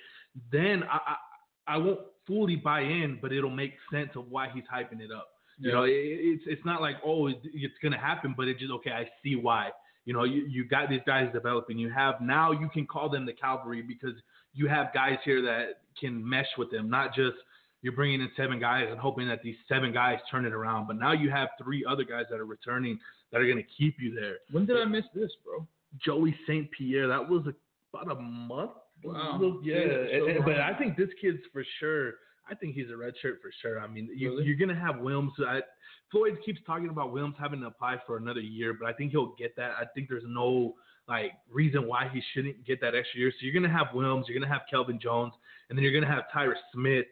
Then I, I I won't fully buy in, but it'll make sense of why he's hyping it up. You know, it, it's it's not like oh it, it's gonna happen, but it's just okay. I see why. You know, you, you got these guys developing. You have now you can call them the cavalry because you have guys here that can mesh with them, not just you're bringing in seven guys and hoping that these seven guys turn it around. But now you have three other guys that are returning that are going to keep you there. When did I miss this, bro? Joey St. Pierre, that was about a month. Wow. Yeah, Yeah, so but. I think this kid's for sure. I think he's a red shirt for sure. I mean, you, Really? you're going to have Willms. I, Floyd keeps talking about Willms having to apply for another year, but I think he'll get that. I think there's no like reason why he shouldn't get that extra year. So you're going to have Willms, you're going to have Kelvin Jones, and then you're going to have Tyrus Smith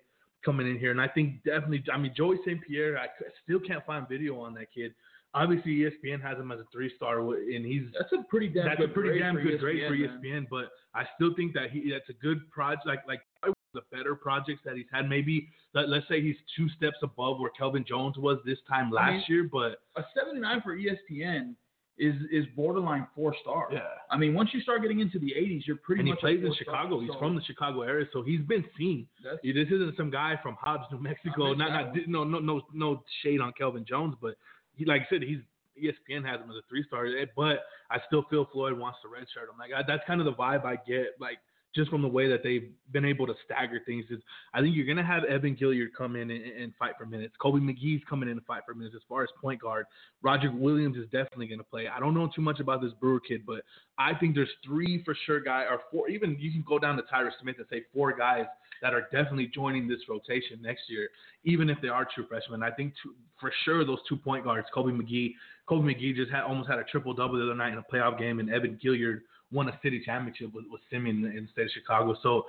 coming in here. And I think definitely, I mean, Joey St. Pierre, I still can't find video on that kid. Obviously ESPN has him as a three star, and he's That's a pretty damn that's good a pretty grade damn for good grade for ESPN, man. But I still think that he that's a good project. Like like probably one of the better projects that he's had. Maybe let, let's say he's two steps above where Kelvin Jones was this time last mean, year. But A 79 for E ESPN is is borderline four star. yeah. I mean, once you start getting into the 80s, you're pretty And he much. a plays in. Chicago. He's from the Chicago area, so he's been seen. that's- This isn't some guy from Hobbs, New Mexico. Not, not no, no, no, no shade on Kelvin Jones, but he, like I said, he's ESPN has him as a three star. But I still feel Floyd wants to redshirt him. Like I, that's kind of the vibe I get. Like just from the way that they've been able to stagger things. Is I think you're gonna have Evan Gilyard come in and, and fight for minutes. Kobe McGee's coming in to fight for minutes. As far as point guard, Roger Williams is definitely gonna play. I don't know too much about this Brewer kid, but I think there's three for sure guy or four. Even you can go down to Tyrus Smith and say four guys that are definitely joining this rotation next year, even if they are true freshmen. I think two, for sure those two point guards, Kobe McGee. Kobe McGee just had almost had a triple double the other night in a playoff game, and Evan Gilyard won a city championship with, with Simeon in the state of Chicago. So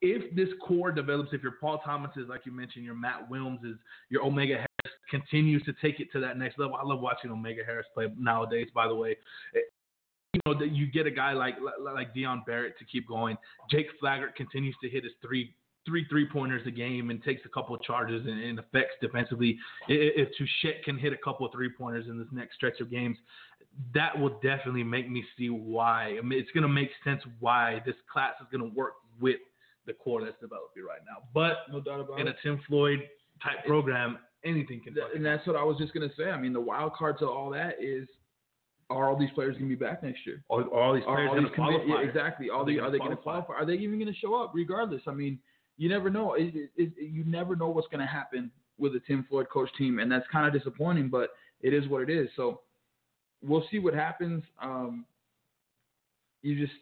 if this core develops, if your Paul Thomas is like you mentioned, your Matt Willms is, your Omega Harris continues to take it to that next level. I love watching Omega Harris play nowadays. By the way, eh, you know that you get a guy like like Dion Barrett to keep going. Jake Flaggart continues to hit his three three three pointers a game and takes a couple of charges and, and affects defensively. If Touchet can hit a couple of three pointers in this next stretch of games, that will definitely make me see why. I mean, it's going to make sense why this class is going to work with the core that's developing right now. But no doubt about in it. a Tim Floyd type program, anything can. Th- and that's what I was just gonna say. I mean, the wild card to all that is, are all these players gonna be back next year? Are, are all these players going to qualify? yeah, exactly. Are, Are they they are they going to qualify? Are they even going to show up? Regardless, I mean, you never know. It, it, it, you never know what's going to happen with a Tim Floyd coach team, and that's kind of disappointing. But it is what it is. So we'll see what happens. Um, you just,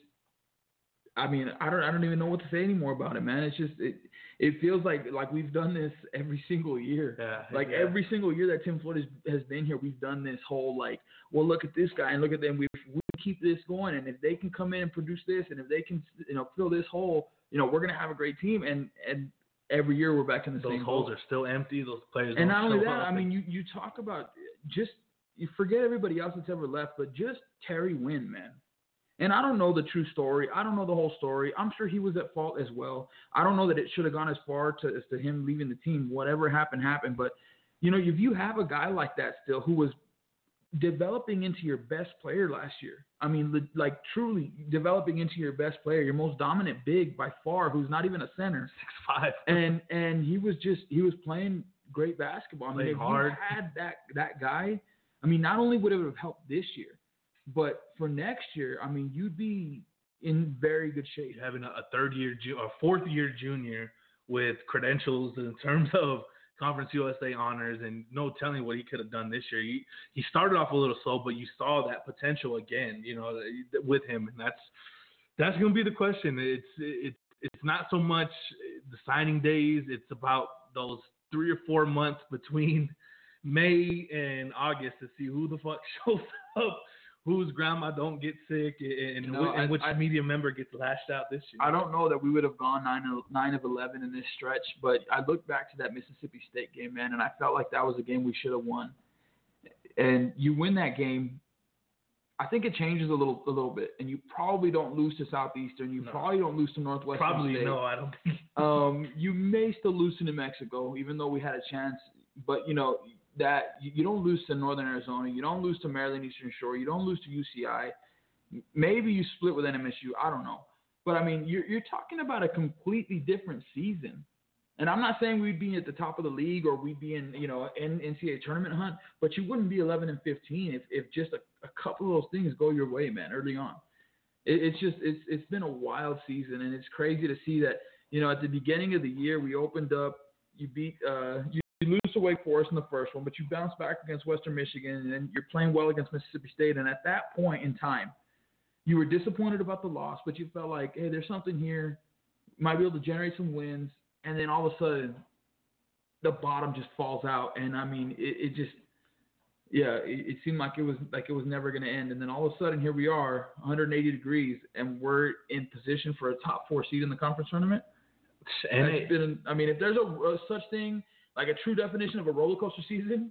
I mean, I don't, I don't even know what to say anymore about it, man. It's just, it, it feels like like we've done this every single year. Yeah, Like yeah. every single year that Tim Floyd has, has been here, we've done this whole like, well, look at this guy and look at them. We we keep this going, and if they can come in and produce this, and if they can, you know, fill this hole, you know, we're gonna have a great team. And and every year we're back in the those same holes boat. are still empty. Those players. And not only that. I mean, you you talk about just you forget everybody else that's ever left, but just Terry Winn, man. And I don't know the true story. I don't know the whole story. I'm sure he was at fault as well. I don't know that it should have gone as far to as to him leaving the team. Whatever happened, happened. But you know, if you have a guy like that still who was developing into your best player last year, I mean, like truly developing into your best player, your most dominant big by far, who's not even a center, six five. and and he was just he was playing great basketball. I mean, if hard. you had that that guy, I mean, not only would it have helped this year, but for next year, I mean, you'd be in very good shape. Having a, a third year ju- or fourth year junior with credentials in terms of Conference USA honors and no telling what he could have done this year. He he started off a little slow, but you saw that potential again, you know, with him, and that's that's going to be the question. It's it's it's not so much the signing days; it's about those three or four months between May and August to see who the fuck shows up, whose grandma don't get sick, and, You know, whi- and I- which I- media member gets lashed out this year. I don't know that we would have gone nine of, nine of eleven in this stretch, but I look back to that Mississippi State game, man, and I felt like that was a game we should have won. And you win that game, I think it changes a little a little bit, and you probably don't lose to Southeastern. You No. probably don't lose to Northwestern Probably State. no, I don't think. Um, you may still lose to New Mexico, even though we had a chance. But you know that you, you don't lose to Northern Arizona, you don't lose to Maryland Eastern Shore, you don't lose to UCI. Maybe you split with NMSU, I don't know. But I mean, you're you're talking about a completely different season. And I'm not saying we'd be at the top of the league or we'd be in, you know, an NCAA tournament hunt, but you wouldn't be 11 and 15 if, if just a, a couple of those things go your way, man, early on. It, it's just it's it's been a wild season, and it's crazy to see that you know, at the beginning of the year, we opened up. You beat, uh, you, lose to Wake Forest in the first one, but you bounce back against Western Michigan, and then you're playing well against Mississippi State. And at that point in time, you were disappointed about the loss, but you felt like, hey, there's something here. Might be able to generate some wins, and then all of a sudden, the bottom just falls out. And I mean, it, it just, yeah, it, it seemed like it was like it was never going to end. And then all of a sudden, here we are, 180 degrees, and we're in position for a top four seed in the conference tournament. And It's it, been, I mean, if there's a, a such thing like a true definition of a roller coaster season,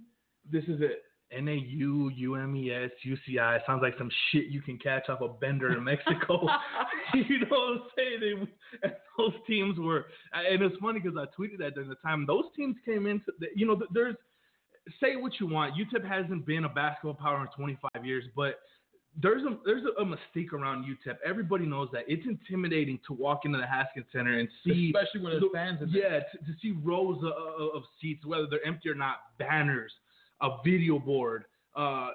this is it. NAU, UMES, UCI sounds like some shit you can catch off a bender in Mexico. you know what I'm saying? They, and those teams were, and it's funny because I tweeted that during the time. Those teams came into, the, you know, there's, say what you want. UTEP hasn't been a basketball power in 25 years, but there's a there's a, mistake around UTEP. Everybody knows that it's intimidating to walk into the Haskins Center and see, especially when there's fans. In yeah, to, to see rows of, of, of seats, whether they're empty or not, banners, a video board, uh,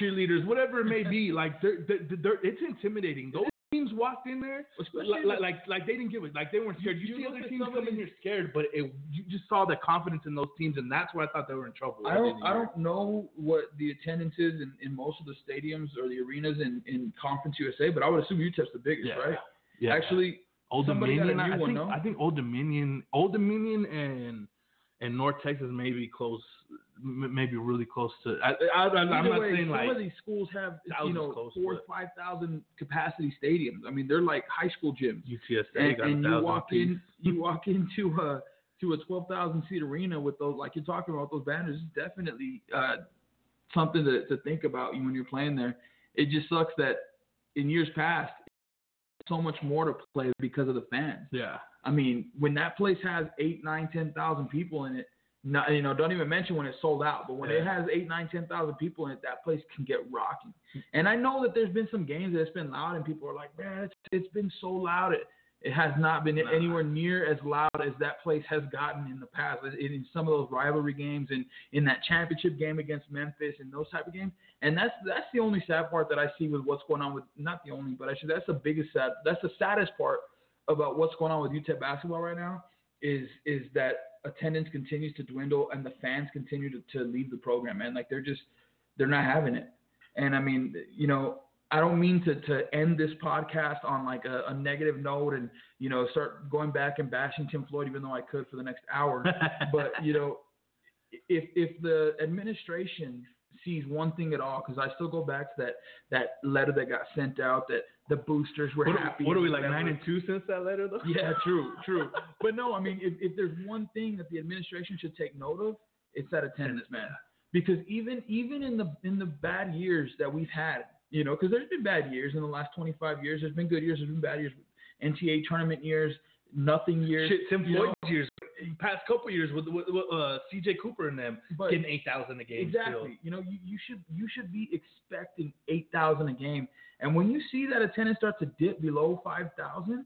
cheerleaders, whatever it may be. Like they're, they're, they're, it's intimidating. Those teams walked in there like, like, like like they didn't give it like they weren't scared. You, You see other teams some of come in here scared, but it, you just saw the confidence in those teams, and that's where I thought they were in trouble. I don't I don't know what the attendance is in, in most of the stadiums or the arenas in, in Conference USA, but I would assume UTEP's the biggest, Yeah. right? Yeah. Actually, Old somebody got a Dominion. new I one, think no? I think Old Dominion, Old Dominion, and and North Texas may be close, m- maybe really close to. I, I'm not way, saying some like of these schools have you know close, four five thousand capacity stadiums. I mean, they're like high school gyms. UTSA and, got and you walk in, you walk into a to a twelve thousand seat arena with those, like you're talking about those banners. It's definitely uh, something to, to think about when you're playing there. It just sucks that in years past, so much more to play because of the fans. Yeah. I mean, when that place has eight, nine, ten thousand people in it, not, you know, don't even mention when it's sold out. But when it has eight, nine, ten thousand people in it, that place can get rocking. And I know that there's been some games that it's been loud, and people are like, man, it's, it's been so loud. It, it has not been Nah. anywhere near as loud as that place has gotten in the past. In, in some of those rivalry games, and in that championship game against Memphis, and those type of games. And that's that's the only sad part that I see with what's going on with not the only, but I should that's the biggest sad. That's the saddest part about what's going on with UTEP basketball right now is is that attendance continues to dwindle and the fans continue to, to leave the program, man. Like they're just they're not having it. And I mean, you know, I don't mean to, to end this podcast on like a, a negative note and, you know, start going back and bashing Tim Floyd, even though I could for the next hour. but, you know, if if the administration sees one thing at all, because I still go back to that that letter that got sent out that the boosters were What, happy. what are we like nine and two since that letter though? Yeah, true, true. But no, I mean, if, if there's one thing that the administration should take note of, it's that attendance, man. Because even even in the in the bad years that we've had, you know, because there's been bad years in the last 25 years. There's been good years. There's been bad years. NCAA tournament years, nothing years. Shit, Tim? Floyd's years, past couple years with, with, with uh, C.J. Cooper and them But getting eight thousand a game. exactly, Still. you know, you, you should you should be expecting 8,000 a game. And when you see that attendance start to dip below 5,000,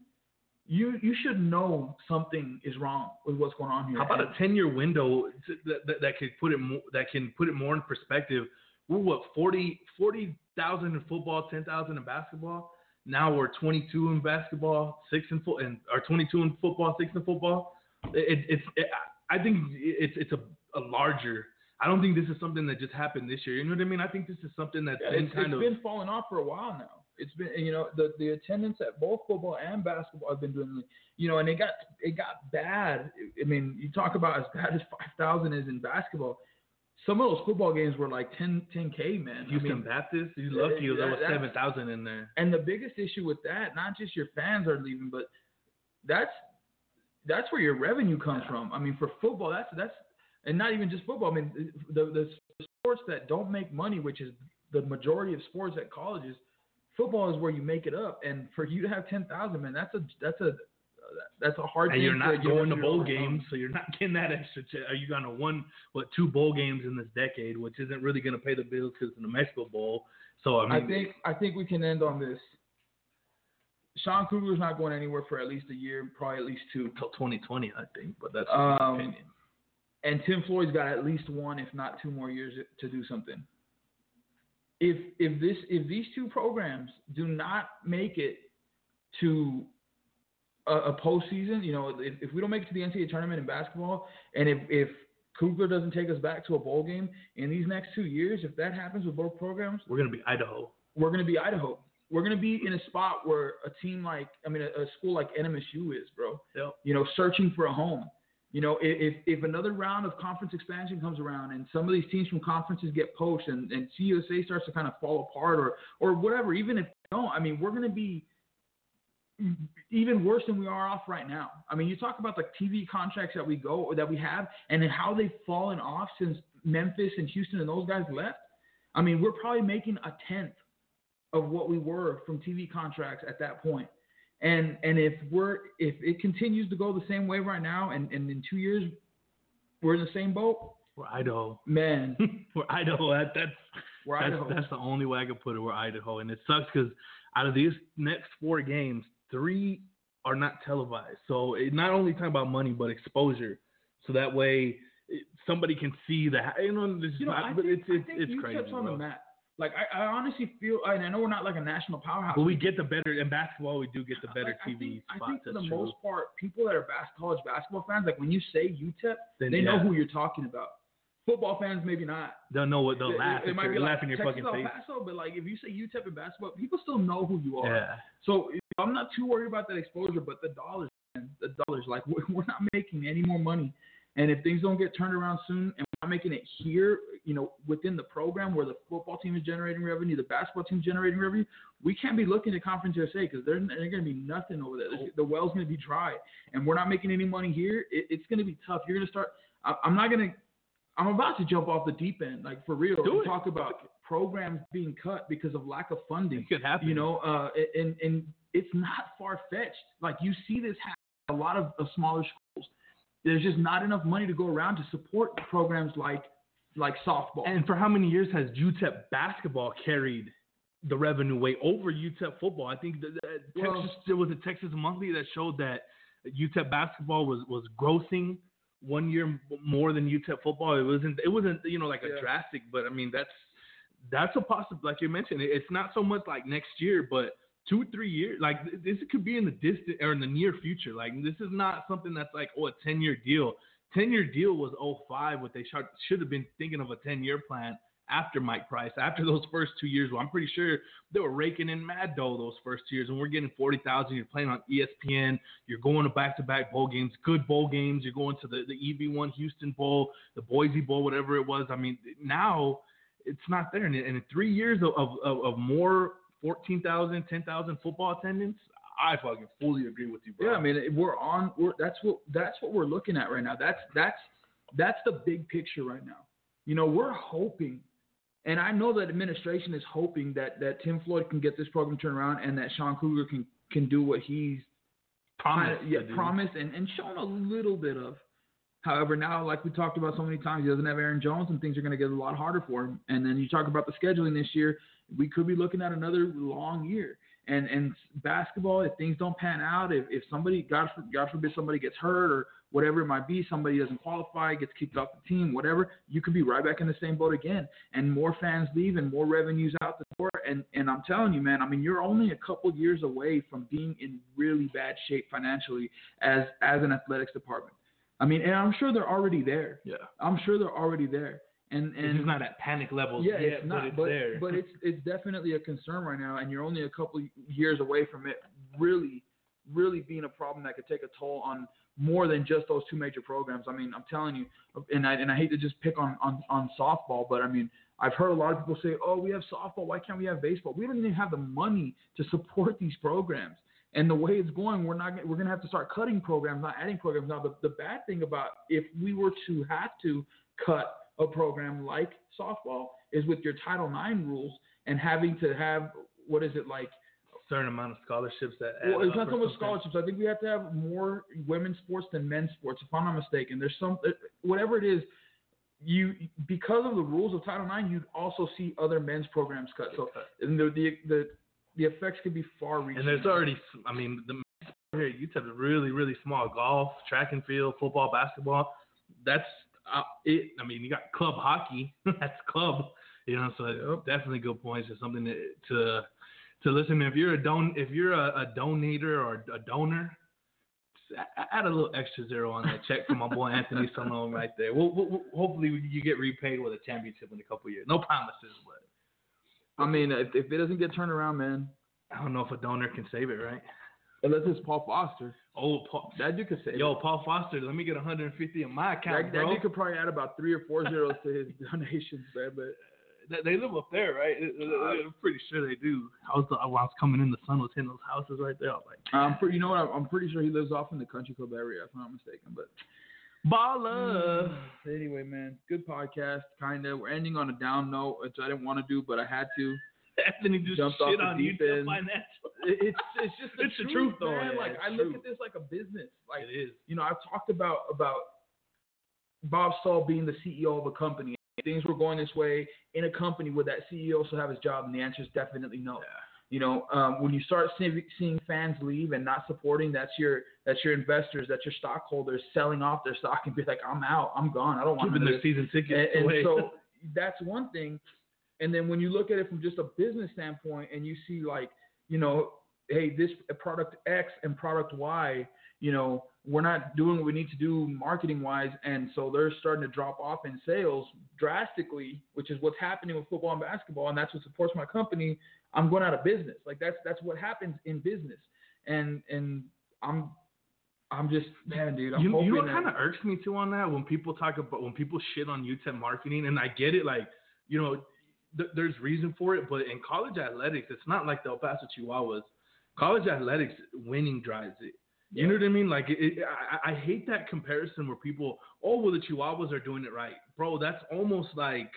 you you should know something is wrong with what's going on here. How about a ten year window to, that, that that could put it more that can put it more in perspective? We're what 40 40,000 in football, ten thousand in basketball. Now we're twenty two in basketball, six in foot, and or twenty two in football, six in football. It, it's it, I think it's it's a, a larger. I don't think this is something that just happened this year. You know what I mean? I think this is something that's Yeah, been it's, kind it's of been falling off for a while now. It's been you know the the attendance at both football and basketball have been doing you know and it got it got bad. I mean you talk about as bad as five thousand is in basketball. Some of those football games were like 10 k man. I Houston mean, Baptist. You Yeah, lucky there was seven thousand in there. and the biggest issue with that, not just your fans are leaving, but that's that's where your revenue comes from. I mean, for football, that's that's and not even just football. I mean, the the sports that don't make money, which is the majority of sports at colleges, football is where you make it up. And for you to have ten thousand, man, that's a that's a that's a hard. And thing you're not going to bowl games, so you're not getting that extra. Ch- are you going to one, what, two bowl games in this decade, which isn't really going to pay the bills because the Mexico Bowl. So I mean, I think I think we can end on this. Sean Kugler's not going anywhere for at least a year, probably at least two. until 2020, I think, but that's just my Um, opinion. and Tim Floyd's got at least one, if not two more years to do something. If if this if these two programs do not make it to a, a postseason, you know, if, if we don't make it to the NCAA tournament in basketball, and if if Kugler doesn't take us back to a bowl game in these next two years, if that happens with both programs, We're going to be Idaho. we're going to be Idaho. We're going to be in a spot where a team like, I mean, a, a school like NMSU is, bro. Yep. You know, searching for a home. You know, if, if another round of conference expansion comes around and some of these teams from conferences get poached and, and CUSA starts to kind of fall apart or or whatever, even if they don't, I mean, we're going to be even worse than we are off right now. I mean, you talk about the TV contracts that we go or that we have and how they've fallen off since Memphis and Houston and those guys left, I mean, we're probably making a tenth of what we were from TV contracts at that point. And and if we're if it continues to go the same way right now, and, and in two years we're in the same boat, We're Idaho. man, We're Idaho. That, that's we're that's, Idaho. that's the only way I could put it. We're Idaho, and it sucks because out of these next four games, three are not televised. So it not only talking about money, but exposure. So that way somebody can see that. You know, this You know, not, I think, it's it's, I think it's crazy. on bro. the map. Like I, I honestly feel, and I know we're not like a national powerhouse. But we get the better in basketball. We do get the better Like, I TV think, I spots. think for the true. most part, people that are bas- college basketball fans, like when you say UTEP, Then, they know who you're talking about. Football fans, maybe not. they'll know what they'll It- laugh. If might be like laughing in your Texas fucking face. Paso, but like if you say UTEP in basketball, people still know who you are. Yeah. So I'm not too worried about that exposure, but the dollars, man, the dollars, like we're we're not making any more money. And if things don't get turned around soon, and we're not making it here, you know, within the program where the football team is generating revenue, the basketball team is generating revenue, we can't be looking at Conference USA because there's, there's going to be nothing over there. There's- The well's going to be dry, and we're not making any money here. It, it's going to be tough. You're going to start. I, I'm not going to. I'm about to jump off the deep end, like for real. Do. Talk about programs being cut because of lack of funding It could happen. you know, uh, and and it's not far fetched. Like you see this happen a lot of, of smaller schools. There's just not enough money to go around to support programs like like softball. And for how many years has UTEP basketball carried the revenue way over UTEP football? I think that, that Well- Texas there was a Texas Monthly that showed that UTEP basketball was was grossing one year more than UTEP football. It wasn't it wasn't you know like a Yeah. drastic, but I mean that's that's a possible like you mentioned. it- It's not so much like next year, but two three years like this could be in the distant or in the near future. Like this is not something that's like oh a ten year deal. 10 year deal was 05, what they should, have been thinking of a 10 year plan after Mike Price, after those first two years. Well, I'm pretty sure they were raking in mad dough those first two years, and we're getting 40,000. You're playing on ESPN, you're going to back to back bowl games, good bowl games. You're going to the, the EV1 Houston Bowl, the Boise Bowl, whatever it was. I mean, now it's not there. And in, three years of, of, of more 14,000, 10,000 football attendance, I fucking fully agree with you, bro. yeah, I mean we're on. We're that's what that's what we're looking at right now. That's that's that's the big picture right now. You know, we're hoping, and I know that administration is hoping that that Tim Floyd can get this program turned around and that Sean Kugler can can do what he's promise. kinda- yeah, promised and, and shown a little bit of. However, now, like we talked about so many times, he doesn't have Aaron Jones, and things are going to get a lot harder for him. And then you talk about the scheduling this year, we could be looking at another long year. And and basketball, if things don't pan out, if, if somebody, God, God forbid, somebody gets hurt or whatever it might be, somebody doesn't qualify, gets kicked off the team, whatever, you could be right back in the same boat again. And more fans leave and more revenues out the door. And and I'm telling you, man, I mean, you're only a couple years away from being in really bad shape financially as as an athletics department. I mean, and I'm sure they're already there. Yeah. I'm sure they're already there. And and It's not at panic levels yeah, yet, it's not, but it's but, there. but it's it's definitely a concern right now, and you're only a couple years away from it really, really being a problem that could take a toll on more than just those two major programs. I mean, I'm telling you, and I and I hate to just pick on on on softball, but I mean, I've heard a lot of people say, "Oh, we have softball. Why can't we have baseball?" We don't even have the money to support these programs. And the way it's going, we're not we're gonna have to start cutting programs, not adding programs. Now, the, the bad thing about if we were to have to cut a program like softball is with your Title IX rules and having to have what is it like? A certain amount of scholarships that. Well, it's not so much something. scholarships. I think we have to have more women's sports than men's sports, if I'm not mistaken. There's some uh, whatever it is. You because of the rules of Title IX, you'd also see other men's programs cut. So and the the the, the effects could be far reaching. And there's already, I mean, the here at UTEP is really, really small. Golf, track and field, football, basketball. That's uh, it. I mean, you got club hockey. That's club. You know, so definitely good points. It's something to to, to listen. If you're a don, if you're a, a donator or a donor, add a little extra zero on that check for my boy Anthony Salom right there. We'll, we'll, we'll- hopefully you get repaid with a championship in a couple years. No promises, but I mean, if, if it doesn't get turned around, man, I don't know if a donor can save it, right? Unless it's Paul Foster, Oh, Paul, that dude could save. Yo. Paul Foster, let me get 150 in my account, that, that dude could probably add about three or four zeros to his donations, man. But They- live up there, right? I'm pretty sure they do. I was, I was coming in, the sun was hitting those houses right there. I was like, I'm pretty, you know what? I'm, I'm pretty sure he lives off in the country club area, if I'm not mistaken. But Baller. Mm, anyway, man, good podcast. Kinda. We're ending on a down note, which I didn't want to do, but I had to. Anthony just Jumped off shit the on deep YouTube end. financial. It's it's just the It's the truth, truth, though, man. yeah, like I look true. at this like a business. Like It is. you know, I've talked about about Bob Stull being the CEO of a company. Things were going this way in a company. Would that CEO still have his job? And the answer is definitely no. You know, um, when you start seeing, seeing fans leave and not supporting, that's your that's your investors, that's your stockholders selling off their stock and be like, I'm out, I'm gone, I don't want Giving to their season tickets and, and so that's one thing. And then when you look at it from just a business standpoint and you see like, you know, hey, this product X and product Y, you know, we're not doing what we need to do marketing wise. And so they're starting to drop off in sales drastically, which is what's happening with football and basketball. And that's what supports my company. I'm going out of business. Like that's, that's what happens in business. And, and I'm, I'm just, man, dude, I'm you, you know what kind of irks me too on that when people talk about when people shit on UTEP marketing, and I get it, like you know, th- there's reason for it, but in college athletics, it's not like the El Paso Chihuahuas. College athletics, winning drives it. You know what I mean? Like, it, it, I, I hate that comparison where people, oh, well, the Chihuahuas are doing it right, bro. That's almost like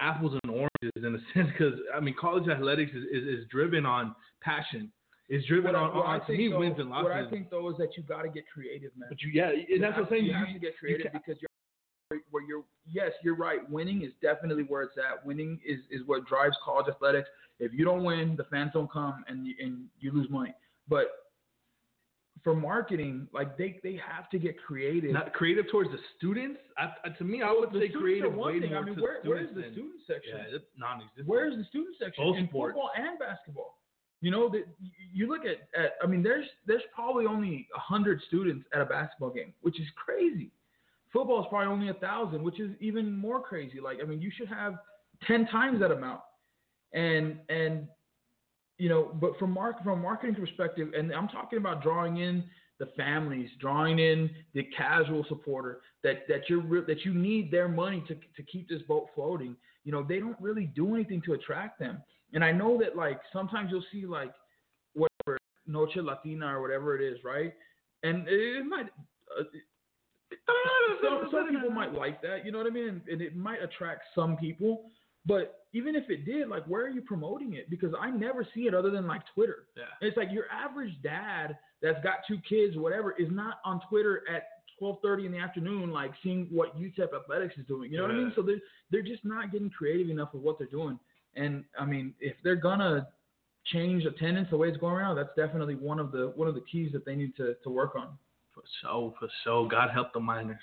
apples and oranges in a sense, because I mean, college athletics is, is, is driven on passion. It's driven What I- on, what I on to think, me, though- wins and losses. What I think though is that you got to get creative, man. but you, yeah, and that's what I'm saying. You, You, have to get creative can't- because where you're. Yes, you're right. Winning is definitely where it's at. Winning is is what drives college athletics. If you don't win, the fans don't come, and you, and you lose money. But for marketing, like they they have to get creative. not creative towards the students. I, to me, I would the say creative way thing. more I mean, where, the where's the than- student section? Yeah, it's non-existent. Where's the student section Both in sports. football and basketball? You know, that you look at, at I mean, there's there's probably only hundred students at a basketball game, which is crazy. Football is probably only a thousand, which is even more crazy. Like, I mean, you should have ten times that amount. And and you know, but from mark from a marketing perspective, and I'm talking about drawing in the families, drawing in the casual supporter that that you're re- that you need their money to to keep this boat floating. You know, they don't really do anything to attract them. And I know that like sometimes you'll see like whatever Noche Latina or whatever it is, right? And it, it might. Uh, some, some people might like that, you know what I mean? And, and it might attract some people. But even if it did, like, where are you promoting it? Because I never see it other than like Twitter. Yeah. And it's like your average dad that's got two kids, whatever, is not on Twitter at 12:30 in the afternoon, like seeing what UTEP athletics is doing. You know what I mean? So they're they're just not getting creative enough with what they're doing. And I mean, if they're gonna change attendance the way it's going right now, that's definitely one of the one of the keys that they need to to work on. For sure, for sure. God help the miners.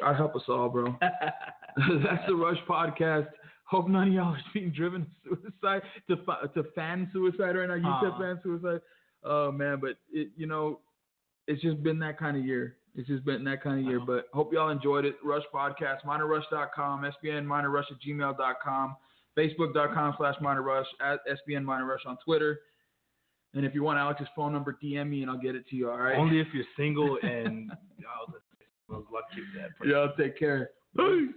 God help us all, bro. That's the Rush podcast. Hope none of y'all are being driven to suicide to to fan suicide right now. You said fan suicide. Oh man, but it you know, it's just been that kind of year. It's just been that kind of year. But hope y'all enjoyed it. Rush podcast, minerrush.com, SBN minerrush at gmail.com, Facebook.com slash minerrush, at SBN minerrush on Twitter. And if you want Alex's phone number, DM me and I'll get it to you. All right. Only if you're single and y'all, the lucky that. Y'all take care. Peace.